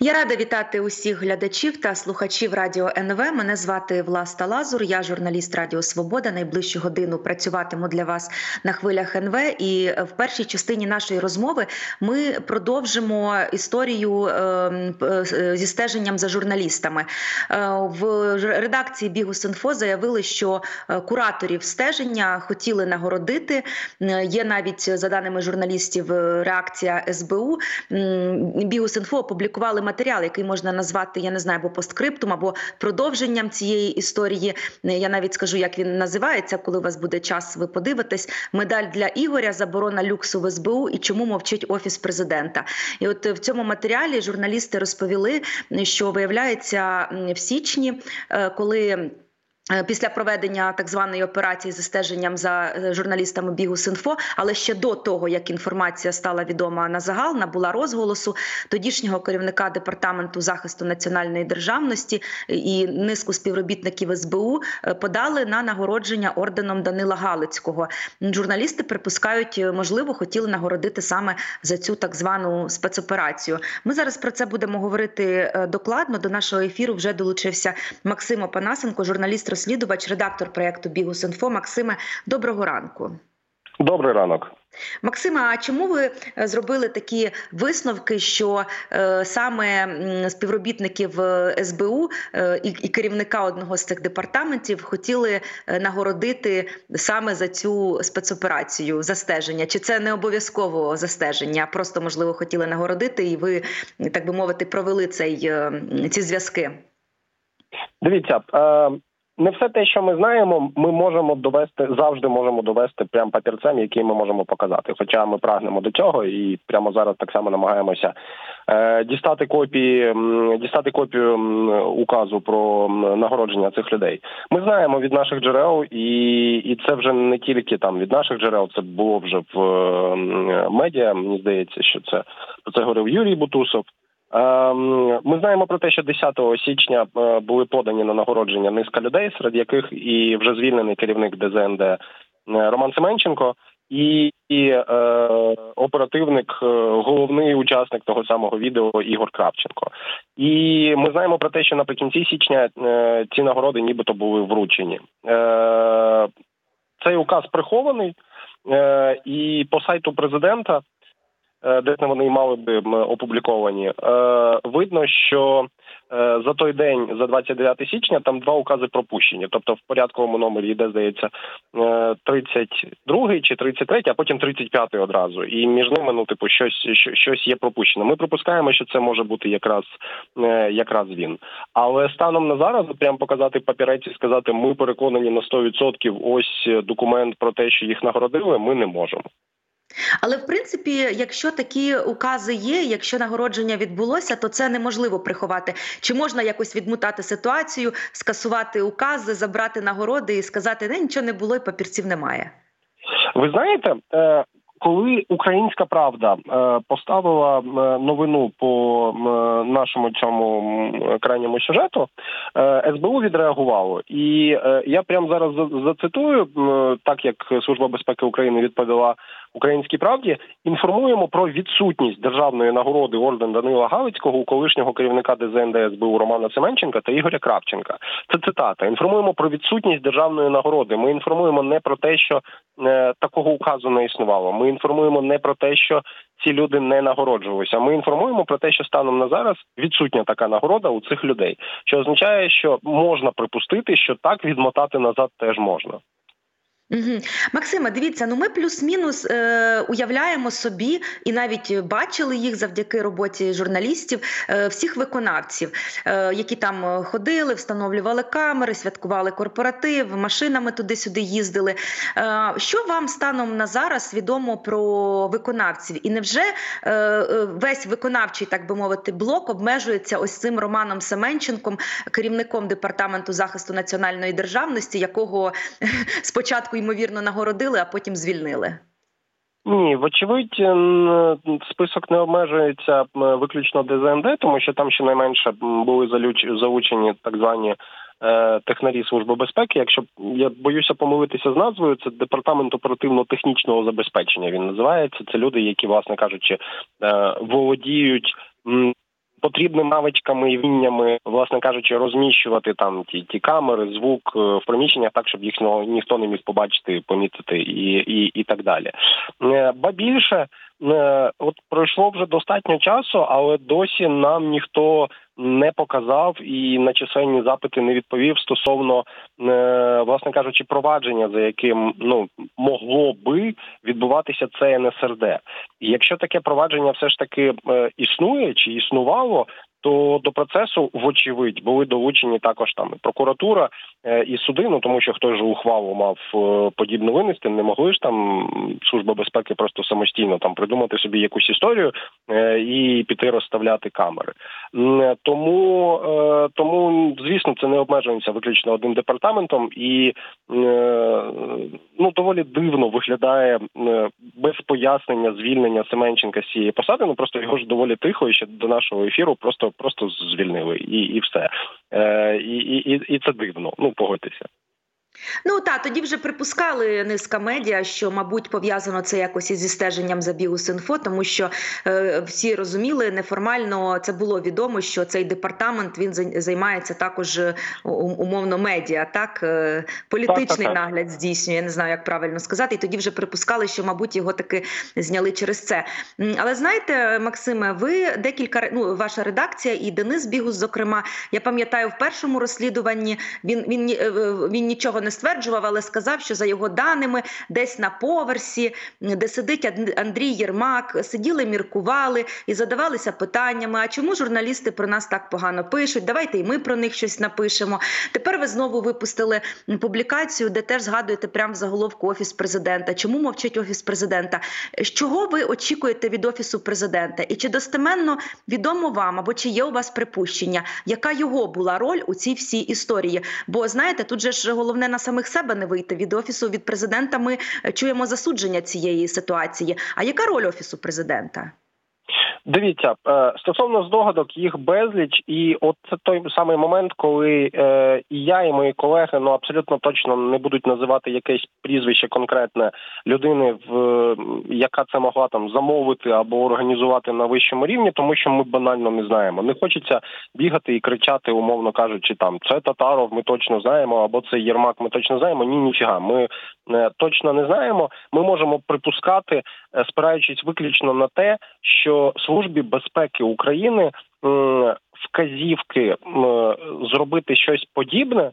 Я рада вітати усіх глядачів та слухачів радіо НВ. Мене звати Власта Лазур. Я журналіст Радіо Свобода. Найближчу годину працюватиму для вас на хвилях НВ. І в першій частині нашої розмови ми продовжимо історію ем, е, зі стеженням за журналістами. Е, в редакції Бігус.Інфо заявили, що е, кураторів стеження хотіли нагородити. Є навіть за даними журналістів реакція СБУ. Бігус.Інфо опублікували матеріал, який можна назвати, я не знаю, або посткриптум, або продовженням цієї історії. Я навіть скажу, як він називається, коли у вас буде час, ви подивитесь. Медаль для Ігоря, заборона люксу в СБУ і чому мовчить офіс президента. І от в цьому матеріалі журналісти розповіли, що виявляється в січні, е, коли. Е, після проведення так званої операції за стеженням за е, журналістами бігу Синфо, але ще до того як інформація стала відома на загал, набула розголосу тодішнього керівника департаменту захисту національної державності і низку співробітників СБУ е, подали на нагородження орденом Данила Галицького. Журналісти припускають, можливо, хотіли нагородити саме за цю так звану спецоперацію. Ми зараз про це будемо говорити докладно. До нашого ефіру вже долучився Максим Опанасенко, журналіст розслідувач, редактор проєкту Бігус.Інфо. Максиме, доброго ранку. Добрий ранок. Максима, а чому ви е, зробили такі висновки, що е, саме співробітників е, СБУ е, і, і керівника одного з цих департаментів хотіли е, нагородити саме за цю спецоперацію застеження? Чи це не обов'язково застеження? Просто можливо хотіли нагородити, і ви так би мовити провели цей ці зв'язки? Дивіться, не все те, що ми знаємо, ми можемо довести завжди можемо довести прям папірцем, який ми можемо показати. Хоча ми прагнемо до цього, і прямо зараз так само намагаємося е, дістати копії, дістати копію указу про нагородження цих людей. Ми знаємо від наших джерел, і і це вже не тільки там від наших джерел, це було вже в медіа. Мені здається, що це про це говорив Юрій Бутусов. Ем, ми знаємо про те, що 10 січня е, були подані на нагородження низка людей, серед яких і вже звільнений керівник ДЗНД е, Роман Семенченко, і, і е, оперативник, е, головний учасник того самого відео Ігор Кравченко. І ми знаємо про те, що наприкінці січня ці нагороди, нібито були вручені. Е, Цей указ прихований, і по сайту президента. Е, де вони мали би опубліковані. Е, видно, що е, за той день, за 29 січня, там два укази пропущені. Тобто в порядковому номері йде, здається, 32 чи 33, а потім 35 одразу. І між ними, ну, типу, щось щось є пропущено. Ми припускаємо, що це може бути якраз якраз він. Але станом на зараз прямо показати папірець і сказати, ми переконані на 100%, ось документ про те, що їх нагородили, ми не можемо. Але в принципі, якщо такі укази є, якщо нагородження відбулося, то це неможливо приховати. Чи можна якось відмутати ситуацію, скасувати укази, забрати нагороди і сказати, не нічого не було, і папірців немає? Ви знаєте, е, коли Українська Правда е, поставила е, новину по нашому цьому крайньому сюжету, СБУ відреагувало, і я прямо зараз зацитую, так як Служба безпеки України відповіла Українській правді інформуємо про відсутність державної нагороди орден Данила Галицького у колишнього керівника ДЗНД СБУ Романа Семенченка та Ігоря Кравченка. Це цитата. Інформуємо про відсутність державної нагороди. Ми інформуємо не про те, що е, такого указу не існувало. Ми інформуємо не про те, що ці люди не нагороджувалися. Ми інформуємо про те, що станом на зараз відсутня така нагорода у цих людей, що означає, що можна припустити, що так відмотати назад теж можна. Угу. Максима, дивіться, ну ми плюс-мінус е, уявляємо собі і навіть бачили їх завдяки роботі журналістів, е, всіх виконавців, е, які там ходили, встановлювали камери, святкували корпоратив, машинами туди-сюди їздили. Е, що вам станом на зараз відомо про виконавців? І невже е, е, весь виконавчий, так би мовити, блок обмежується ось цим Романом Семенченком, керівником департаменту захисту національної державності, якого спочатку ймовірно нагородили, а потім звільнили. Ні, вочевидь, список не обмежується виключно ДЗНД, тому що там щонайменше були залучені так звані е, технарі служби безпеки. Якщо я боюся помилитися з назвою, це департамент оперативно-технічного забезпечення. Він називається. Це люди, які, власне кажучи, е, володіють потрібними навичками і вміннями, власне кажучи, розміщувати там ті ті камери, звук е, в приміщеннях, так щоб їх ніхто не міг побачити, помітити і, і, і так далі. Е, ба більше. Е, от пройшло вже достатньо часу, але досі нам ніхто не показав і на чисельні запити не відповів стосовно, е, власне кажучи, провадження, за яким ну могло би відбуватися це НСРД. І якщо таке провадження все ж таки е, існує чи існувало, то до процесу, вочевидь, були долучені також там прокуратура і суди. Ну тому що хтось же ухвалу мав е, подібно винести, не могли ж там служба безпеки просто самостійно там придумати собі якусь історію е, і піти розставляти камери. Тому тому, звісно, це не обмежується виключно одним департаментом, і ну доволі дивно виглядає без пояснення звільнення Семенченка з цієї посади. Ну просто його ж доволі тихо і ще до нашого ефіру просто просто звільнили і і все. Е, І, і, і це дивно. Ну погодьтеся. Ну та тоді вже припускали низка медіа, що мабуть пов'язано це якось із стеженням за Бігус.Інфо, тому що е, всі розуміли неформально. Це було відомо, що цей департамент він займається також е, умовно медіа, так е, політичний так, так, так. нагляд здійснює. Я не знаю, як правильно сказати. І тоді вже припускали, що мабуть його таки зняли через це. Але знаєте, Максиме, ви декілька ну, ваша редакція і Денис Бігус, зокрема, я пам'ятаю, в першому розслідуванні він він, він, він нічого не стверджував, але сказав, що за його даними, десь на поверсі, де сидить Андрій Єрмак, сиділи, міркували і задавалися питаннями: а чому журналісти про нас так погано пишуть? Давайте і ми про них щось напишемо. Тепер ви знову випустили публікацію, де теж згадуєте прямо в заголовку офіс президента. Чому мовчить офіс президента? Чого ви очікуєте від офісу президента? І чи достеменно відомо вам або чи є у вас припущення, яка його була роль у цій всій історії? Бо знаєте, тут же ж головне на самих себе не вийти від офісу від президента. Ми е, чуємо засудження цієї ситуації. А яка роль офісу президента? Дивіться е, стосовно здогадок, їх безліч, і от це той самий момент, коли е, і я, і мої колеги ну абсолютно точно не будуть називати якесь прізвище конкретне людини, в яка це могла там замовити або організувати на вищому рівні, тому що ми банально не знаємо. Не хочеться бігати і кричати, умовно кажучи, там це Татаров, ми точно знаємо, або це Єрмак, ми точно знаємо. Ні, ніфіга. Ми е, точно не знаємо. Ми можемо припускати, спираючись виключно на те, що службі безпеки України вказівки зробити щось подібне.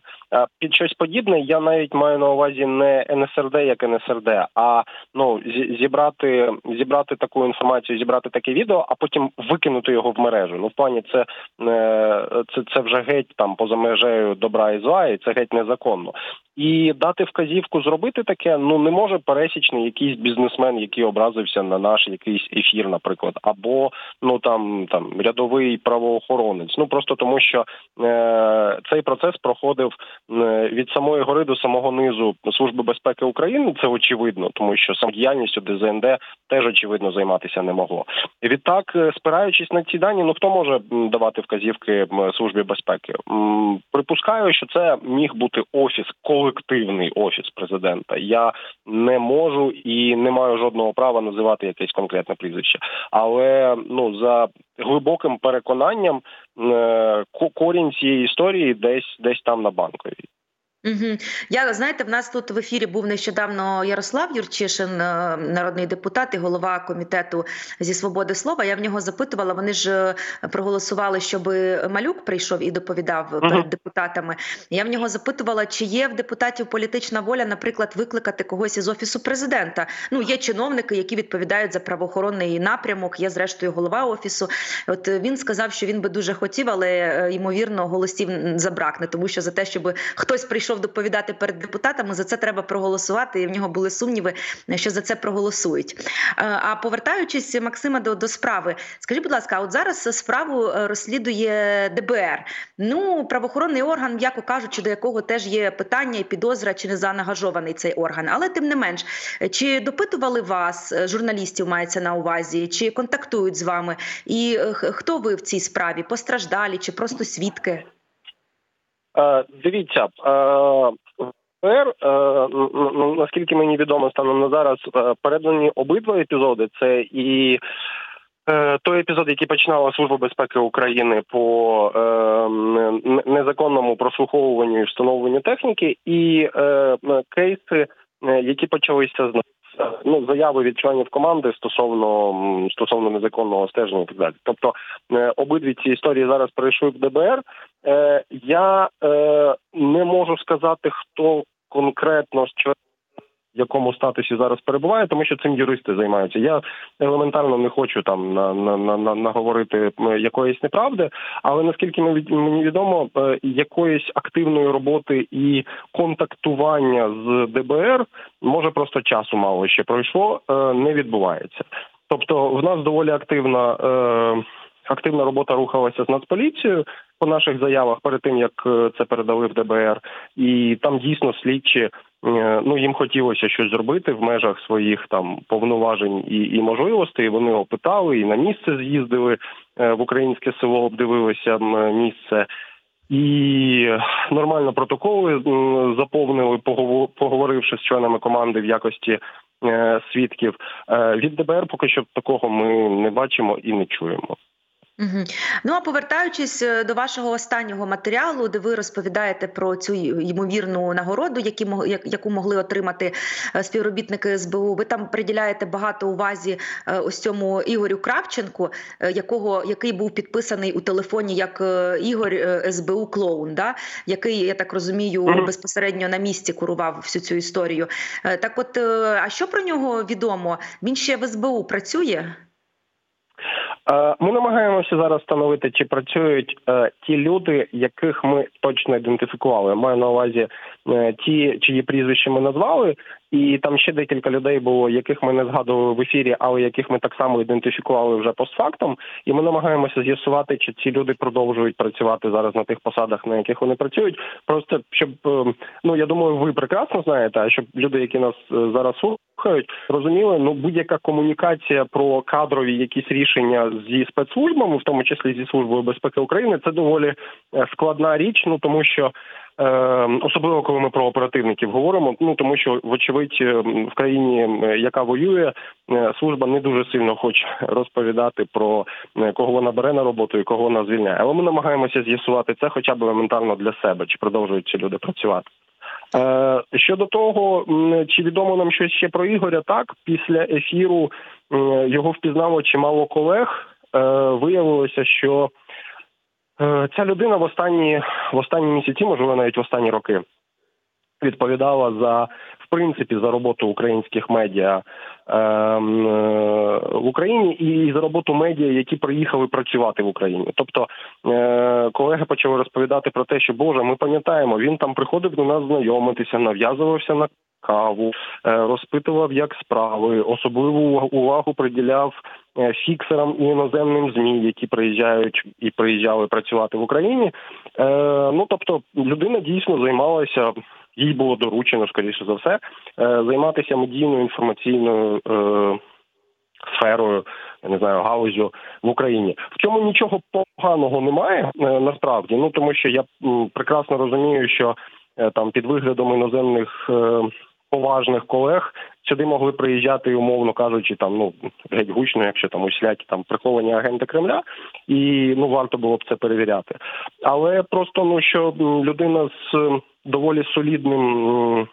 Під щось подібне я навіть маю на увазі не НСРД як НСРД, а ну зібрати зібрати таку інформацію, зібрати таке відео, а потім викинути його в мережу. Ну в плані це е, це, це вже геть там поза межею добра і зла, і це геть незаконно. І дати вказівку зробити таке ну не може пересічний якийсь бізнесмен, який образився на наш якийсь ефір, наприклад, або ну там там рядовий правоохоронець. Ну просто тому, що е, цей процес проходив від самої гори до самого низу служби безпеки України. Це очевидно, тому що самодіяльністю ДЗНД теж очевидно займатися не могло. Відтак, е, спираючись на ці дані, ну хто може давати вказівки службі безпеки? Припускаю, що це міг бути офіс колективний офіс президента. Я не можу і не маю жодного права називати якесь конкретне прізвище, але ну за глибоким переконанням е, корінь цієї історії десь десь там на банковій. Угу. Я знаєте, в нас тут в ефірі був нещодавно Ярослав Юрчишин, е, народний депутат і голова комітету зі свободи слова. Я в нього запитувала. Вони ж е, проголосували, щоб малюк прийшов і доповідав угу. перед депутатами. Я в нього запитувала, чи є в депутатів політична воля, наприклад, викликати когось із офісу президента. Ну є чиновники, які відповідають за правоохоронний напрямок. Є зрештою голова офісу. От він сказав, що він би дуже хотів, але ймовірно голосів забракне, тому що за те, щоб хтось прийшов прийшов доповідати перед депутатами. За це треба проголосувати. І в нього були сумніви, що за це проголосують. Е, а повертаючись Максима до до справи, скажіть, будь ласка, от зараз справу е, розслідує ДБР. Ну, правоохоронний орган, м'яко кажучи, до якого теж є питання і підозра, чи не заангажований цей орган. Але тим не менш, чи допитували вас, е, журналістів мається на увазі, чи контактують з вами? І хто ви в цій справі? Постраждалі чи просто свідки? Е, дивіться, ПР, е, ну, наскільки мені відомо станом на зараз, е, передані обидва епізоди. Це і Е, той епізод, який починала Служба безпеки України по е, незаконному прослуховуванню і встановленню техніки, і е, кейси, е, які почалися з ну заяви від членів команди стосовно стосовно незаконного стеження і так далі. Тобто е, обидві ці історії зараз перейшли в ДБР. Е, Я е, не можу сказати, хто конкретно з в якому статусі зараз перебуває, тому що цим юристи займаються. Я елементарно не хочу там на на, на, наговорити якоїсь неправди, але наскільки мені відомо, е, якоїсь активної роботи і контактування з ДБР може просто часу мало ще пройшло, е, не відбувається. Тобто, в нас доволі активна. Е, активна робота рухалася з Нацполіцією по наших заявах перед тим як це передали в ДБР, і там дійсно слідчі Е, ну їм хотілося щось зробити в межах своїх там повноважень і і можливостей. Вони опитали і на місце з'їздили е, в українське село, обдивилися місце. І нормально протоколи заповнили, поговоривши з членами команди в якості е, свідків. Від ДБР поки що такого ми не бачимо і не чуємо. Угу. Ну а повертаючись е, до вашого останнього матеріалу, де ви розповідаєте про цю ймовірну нагороду, які яку могли отримати е, співробітники СБУ, ви там приділяєте багато увазі е, ось цьому Ігорю Кравченку, якого який був підписаний у телефоні як Ігор СБУ Клоун, да? який я так розумію, безпосередньо на місці курував всю цю історію. Так, от а що про нього відомо? Він ще в СБУ працює? Е, ми намагаємося зараз встановити, чи працюють е, ті люди, яких ми точно ідентифікували. Маю на увазі е, ті, чиї прізвища ми назвали, і там ще декілька людей було, яких ми не згадували в ефірі, але яких ми так само ідентифікували вже постфактом. І ми намагаємося з'ясувати, чи ці люди продовжують працювати зараз на тих посадах, на яких вони працюють. Просто щоб ну я думаю, ви прекрасно знаєте, а щоб люди, які нас зараз слухають, розуміли, ну будь-яка комунікація про кадрові якісь рішення зі спецслужбами, в тому числі зі службою безпеки України, це доволі е, складна річ. Ну тому що е, особливо коли ми про оперативників говоримо. Ну тому що, вочевидь, е, в країні, яка воює, служба не дуже сильно хоче розповідати про кого вона бере на роботу і кого вона звільняє. Але ми намагаємося з'ясувати це, хоча б елементарно для себе, чи продовжують ці люди працювати. Щодо того, чи відомо нам щось ще про Ігоря, так після ефіру його впізнало чимало колег. Е, виявилося, що е, ця людина в останні в останні місяці, можливо, навіть в останні роки, відповідала за принципі за роботу українських медіа ем, е, в Україні і за роботу медіа, які приїхали працювати в Україні. Тобто е, колеги почали розповідати про те, що Боже, ми пам'ятаємо, він там приходив до нас знайомитися, нав'язувався на каву, е, розпитував, як справи, особливу увагу приділяв фіксерам і іноземним змі, які приїжджають і приїжджали працювати в Україні. Ну тобто, людина дійсно займалася. Їй було доручено, скоріше за все, займатися медійною інформаційною сферою, я не знаю, галузю в Україні. В цьому нічого поганого немає насправді. Ну тому що я прекрасно розумію, що там під виглядом іноземних поважних колег сюди могли приїжджати, умовно кажучи, там ну геть гучно, якщо там усілякі там приховані агенти Кремля, і ну варто було б це перевіряти. Але просто ну що людина з доволі солідним.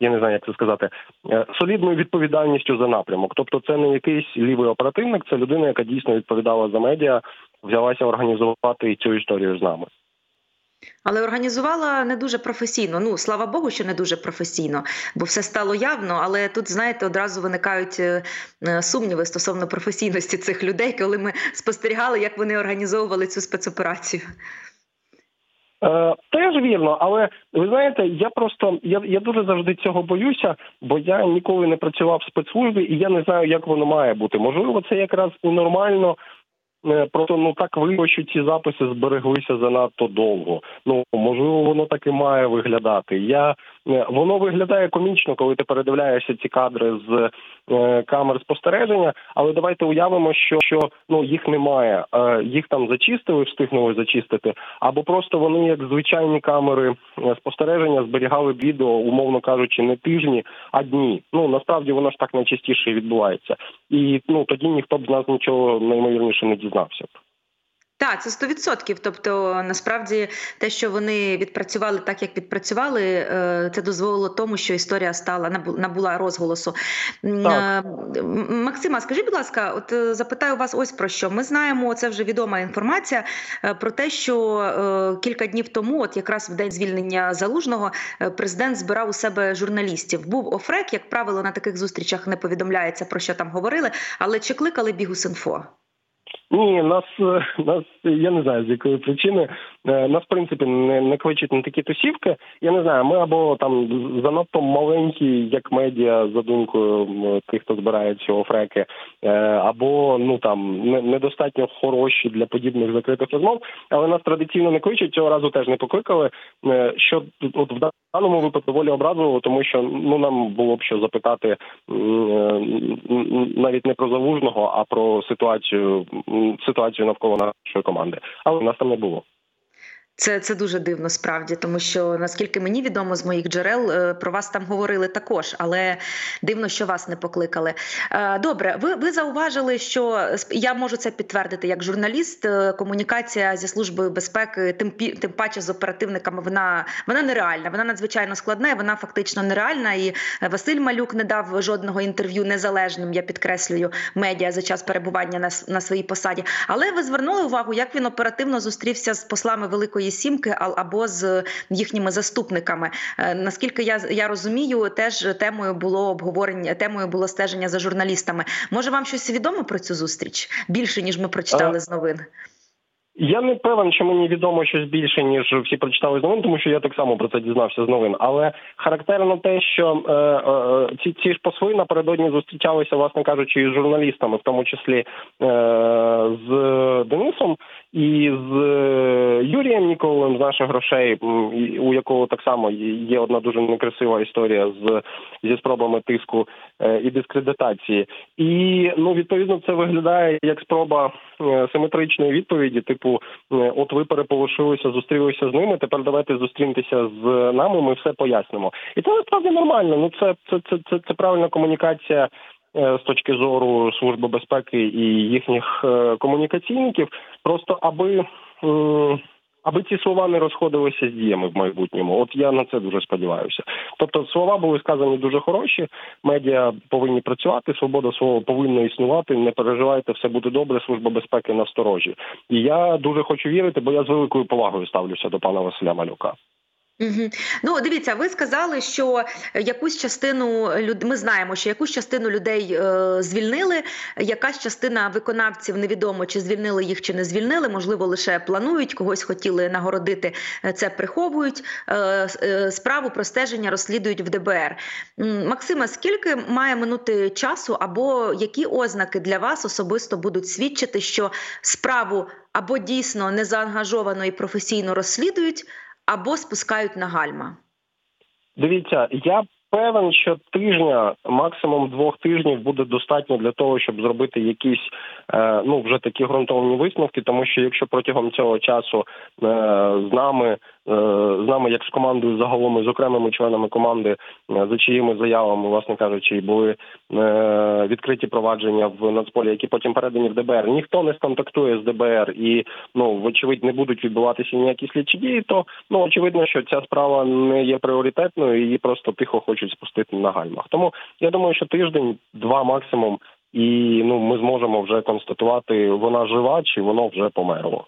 Я не знаю, як це сказати, е, солідною відповідальністю за напрямок. Тобто, це не якийсь лівий оперативник, це людина, яка дійсно відповідала за медіа, взялася організувати цю історію з нами. Але організувала не дуже професійно. Ну слава Богу, що не дуже професійно, бо все стало явно. Але тут, знаєте, одразу виникають е, е, сумніви стосовно професійності цих людей, коли ми спостерігали, як вони організовували цю спецоперацію. Е, Теж вірно, але ви знаєте, я просто я я дуже завжди цього боюся, бо я ніколи не працював в спецслужбі, і я не знаю, як воно має бути. Можливо, це якраз і нормально Е, просто ну так вийшло, що ці записи збереглися занадто довго. Ну можливо, воно так і має виглядати. Я е, воно виглядає комічно, коли ти передивляєшся ці кадри з камер спостереження. Але давайте уявимо, що що ну їх немає. Е, їх там зачистили, встигнули зачистити, або просто вони, як звичайні камери е, спостереження, зберігали відео, умовно кажучи, не тижні, а дні. Ну насправді воно ж так найчастіше відбувається, і ну тоді ніхто б з нас нічого неймовірніше не дізнався б. Так, це 100%. Тобто, насправді, те, що вони відпрацювали так, як відпрацювали, е, це дозволило тому, що історія стала набула розголосу. Так. Е, Максима, скажіть, будь ласка, от е, запитаю вас ось про що. Ми знаємо, це вже відома інформація про те, що кілька днів тому, от якраз в день звільнення залужного, президент збирав у себе журналістів. Був офрек, як правило, на таких зустрічах не повідомляється про що там говорили, але чи кликали Бігус.Інфо? Ні, нас е, нас я не знаю з якої причини. Е, нас в принципі не не кличуть на такі тусівки. Я не знаю. Ми або там занадто маленькі, як медіа, за думкою тих, хто збирає цього фреки, е, або ну там недостатньо хороші для подібних закритих розмов. Але нас традиційно не кличуть. Цього разу теж не покликали. Що от в даному випадку доволі образливо, тому що ну нам було б що запитати навіть не про залужного, а про ситуацію ситуацію навколо нашої команди, але нас там не було. Це це дуже дивно справді, тому що наскільки мені відомо з моїх джерел е, про вас там говорили також, але дивно, що вас не покликали. Е, добре, ви ви зауважили, що я можу це підтвердити як журналіст. Е, комунікація зі службою безпеки, тим тим паче з оперативниками, вона вона нереальна. Вона надзвичайно складна. Вона фактично нереальна. І Василь Малюк не дав жодного інтерв'ю незалежним. Я підкреслюю медіа за час перебування на на своїй посаді. Але ви звернули увагу, як він оперативно зустрівся з послами великої сімки, або з їхніми заступниками. Е, наскільки я я розумію, теж темою було обговорення, темою було стеження за журналістами. Може, вам щось відомо про цю зустріч більше ніж ми прочитали а... з новин? Я не певен, що мені відомо щось більше ніж всі прочитали з новин, тому що я так само про це дізнався з новин. Але характерно те, що е, е, ці ці ж посли напередодні зустрічалися, власне кажучи, із журналістами, в тому числі е, з Денисом і з е, Юрієм Ніколовим з наших грошей, у якого так само є одна дуже некрасива історія з зі спробами тиску е, і дискредитації. І ну відповідно це виглядає як спроба е, симетричної відповіді, типу, от ви переполошилися, зустрілися з ними. Тепер давайте зустріньтеся з нами. Ми все пояснимо. І це насправді нормально. Ну це це це це, це правильна комунікація. Е, з точки зору служби безпеки і їхніх е, комунікаційників, просто аби аби ці слова не розходилися з діями в майбутньому. От я на це дуже сподіваюся. Тобто, слова були сказані дуже хороші. Медіа повинні працювати, свобода слова повинна існувати. Не переживайте, все буде добре. Служба безпеки насторожі. І я дуже хочу вірити, бо я з великою повагою ставлюся до пана Василя Малюка. Ну, дивіться, ви сказали, що якусь частину люд... ми знаємо, що якусь частину людей е, звільнили. Якась частина виконавців невідомо чи звільнили їх, чи не звільнили. Можливо, лише планують когось хотіли нагородити. Е, це приховують е, е, справу про стеження розслідують в ДБР. Максима, скільки має минути часу, або які ознаки для вас особисто будуть свідчити, що справу або дійсно незаангажовано і професійно розслідують? Або спускають на гальма? Дивіться, я певен, що тижня, максимум двох тижнів, буде достатньо для того, щоб зробити якісь е, ну вже такі ґрунтовні висновки, тому що якщо протягом цього часу е, з нами з нами, як з командою загалом і з окремими членами команди, е, за чиїми заявами, власне кажучи, були е, відкриті провадження в Нацполі, які потім передані в ДБР. Ніхто не сконтактує з ДБР і ну вочевидь не будуть відбуватися ніякі слідчі дії. То ну очевидно, що ця справа не є пріоритетною, її просто тихо хочуть спустити на гальмах. Тому я думаю, що тиждень, два максимум, і ну ми зможемо вже констатувати, вона жива чи воно вже померло.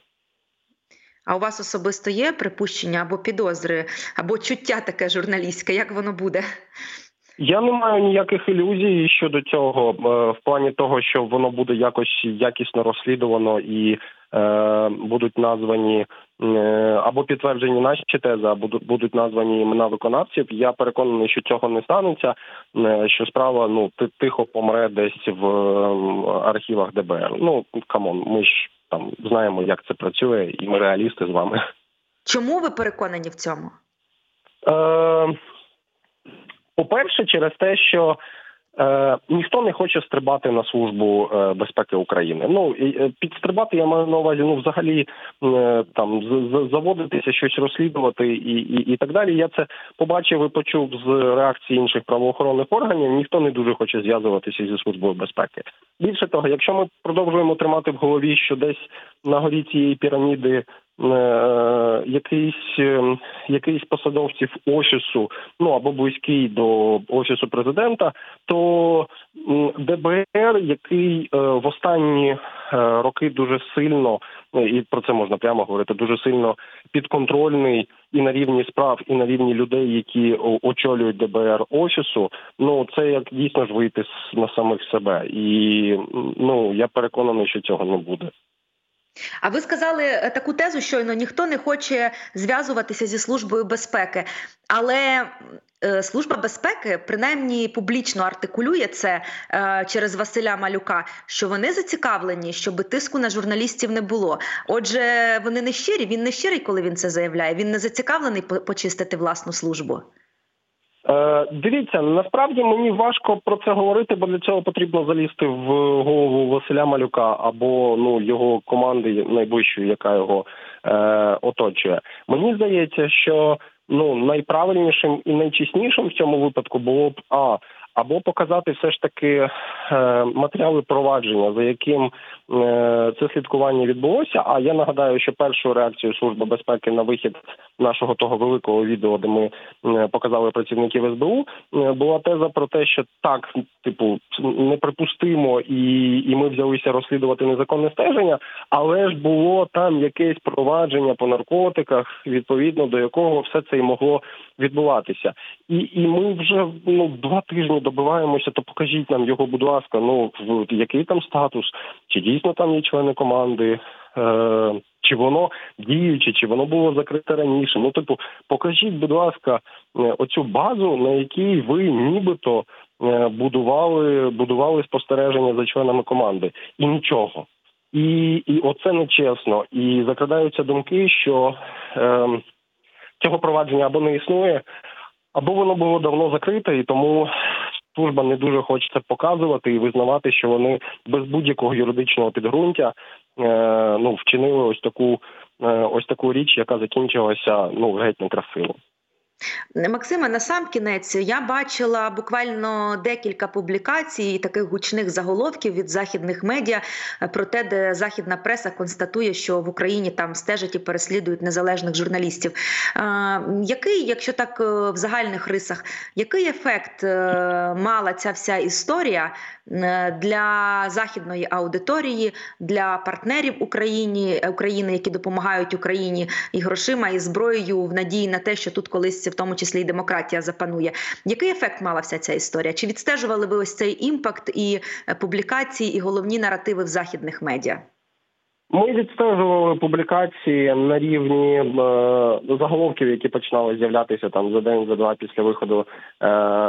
А у вас особисто є припущення або підозри, або чуття таке журналістське? Як воно буде? Я не маю ніяких ілюзій щодо цього, е, в плані того, що воно буде якось якісно розслідувано і е, будуть названі е, або підтверджені наші тези, або будуть названі імена виконавців. Я переконаний, що цього не станеться. Е, що справа ну тихо помре десь в е, архівах ДБР. Ну come on, ми ж там знаємо, як це працює, і ми реалісти з вами. Чому ви переконані в цьому? Е, По-перше, через те, що Е, ніхто не хоче стрибати на службу е, безпеки України. Ну і, е, підстрибати я маю на увазі. Ну, взагалі е, там заводитися, щось розслідувати і, і, і так далі. Я це побачив і почув з реакції інших правоохоронних органів. Ніхто не дуже хоче зв'язуватися зі службою безпеки. Більше того, якщо ми продовжуємо тримати в голові, що десь на горі цієї піраміди. Е, Якийсь е, якийсь посадовців офісу, ну або близький до офісу президента, то ДБР, який е, в останні роки дуже сильно і про це можна прямо говорити, дуже сильно підконтрольний і на рівні справ, і на рівні людей, які очолюють ДБР офісу. Ну це як дійсно ж вийти на самих себе, і ну я переконаний, що цього не буде. А ви сказали е, таку тезу, щойно ніхто не хоче зв'язуватися зі службою безпеки, але е, служба безпеки принаймні публічно артикулює це е, через Василя Малюка, що вони зацікавлені, щоб тиску на журналістів не було. Отже, вони не щирі. Він не щирий, коли він це заявляє. Він не зацікавлений почистити власну службу. Е, дивіться, насправді мені важко про це говорити, бо для цього потрібно залізти в голову Василя Малюка або ну його команди найближчої, яка його е, оточує. Мені здається, що ну найправильнішим і найчеснішим в цьому випадку було б а або показати все ж таки е, матеріали провадження, за яким е, це слідкування відбулося. А я нагадаю, що першу реакцію Служби безпеки на вихід нашого того великого відео, де ми е, показали працівників СБУ, е, була теза про те, що так, типу, неприпустимо, і, і ми взялися розслідувати незаконне стеження, але ж було там якесь провадження по наркотиках, відповідно до якого все це і могло відбуватися. І, і ми вже ну два тижні добиваємося, то покажіть нам його, будь ласка. Ну в який там статус, чи дійсно там є члени команди. Е, чи воно діюче, чи воно було закрите раніше? Ну, типу, покажіть, будь ласка, е, оцю базу, на якій ви нібито е, будували, будували спостереження за членами команди, і нічого. І, і оце нечесно. І закрадаються думки, що е, цього провадження або не існує, або воно було давно закрите, і тому служба не дуже хоче це показувати і визнавати, що вони без будь-якого юридичного підґрунтя ну вчинили ось таку е, ось таку річ, яка закінчилася ну геть некрасиво. Максиме, на сам кінець я бачила буквально декілька публікацій і таких гучних заголовків від західних медіа про те, де західна преса констатує, що в Україні там стежать і переслідують незалежних журналістів. Який, якщо так е, в загальних рисах, який ефект е, мала ця вся історія е, для західної аудиторії, для партнерів Україні України, які допомагають Україні і грошима, і зброєю в надії на те, що тут колись в тому числі і демократія запанує. Який ефект мала вся ця історія? Чи відстежували ви ось цей імпакт і е, публікації, і головні наративи в західних медіа? Ми відстежували публікації на рівні е, заголовків, які починали з'являтися там за день, за два після виходу е,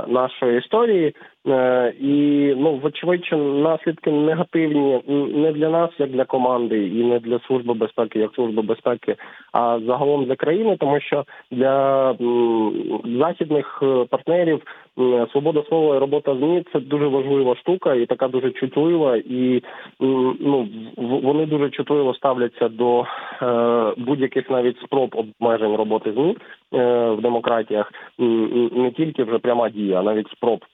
нашої історії. Е, і ну вочевидь, наслідки негативні не для нас, як для команди, і не для служби безпеки, як служби безпеки, а загалом для країни, тому що для західних е, партнерів свобода слова і робота змі це дуже важлива штука, і така дуже чутлива, і ну вони дуже чутливо ставляться до е, будь-яких навіть спроб обмежень роботи змі в демократіях, не тільки вже пряма дія, а навіть спроб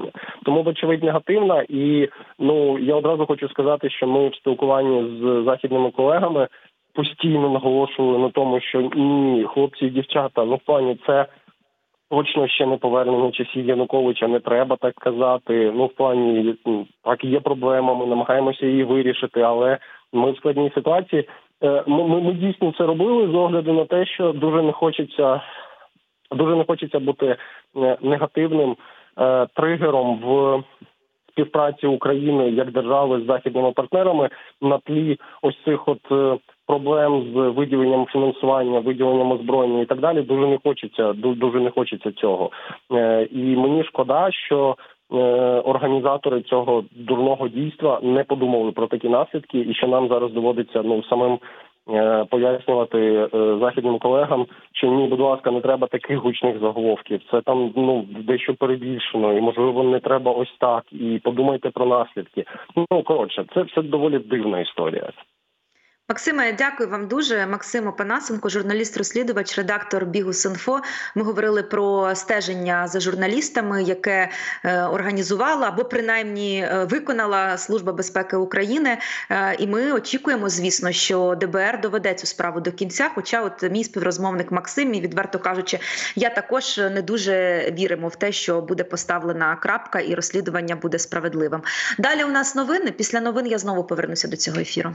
перешкоджання. Тому, вочевидь, негативна. І ну я одразу хочу сказати, що ми в спілкуванні з західними колегами постійно наголошували на тому, що ні, хлопці і дівчата, ну в плані це. Точно ще не повернення часів Януковича, не треба так казати. Ну, в плані так є проблема, ми намагаємося її вирішити, але ми в складній ситуації. Е, Ми, ми, ми дійсно це робили з огляду на те, що дуже не хочеться, дуже не хочеться бути е, негативним тригером в співпраці України як держави з західними партнерами на тлі ось цих от е, проблем з виділенням фінансування, виділенням озброєння і так далі. Дуже не хочеться, ду- дуже не хочеться цього. Е, І мені шкода, що е, організатори цього дурного дійства не подумали про такі наслідки, і що нам зараз доводиться ну самим е, пояснювати е, західним колегам, що ні, будь ласка, не треба таких гучних заголовків. Це там ну дещо перебільшено, і можливо не треба ось так. І подумайте про наслідки. Ну коротше, це все доволі дивна історія. Максиме, дякую вам дуже. Максим Опанасенко, журналіст-розслідувач, редактор Бігус.Інфо. Ми говорили про стеження за журналістами, яке е, організувала або принаймні е, виконала Служба безпеки України. Е, і ми очікуємо, звісно, що ДБР доведе цю справу до кінця. Хоча, от мій співрозмовник Максим, і відверто кажучи, я також не дуже віримо в те, що буде поставлена крапка і розслідування буде справедливим. Далі у нас новини. Після новин я знову повернуся до цього ефіру.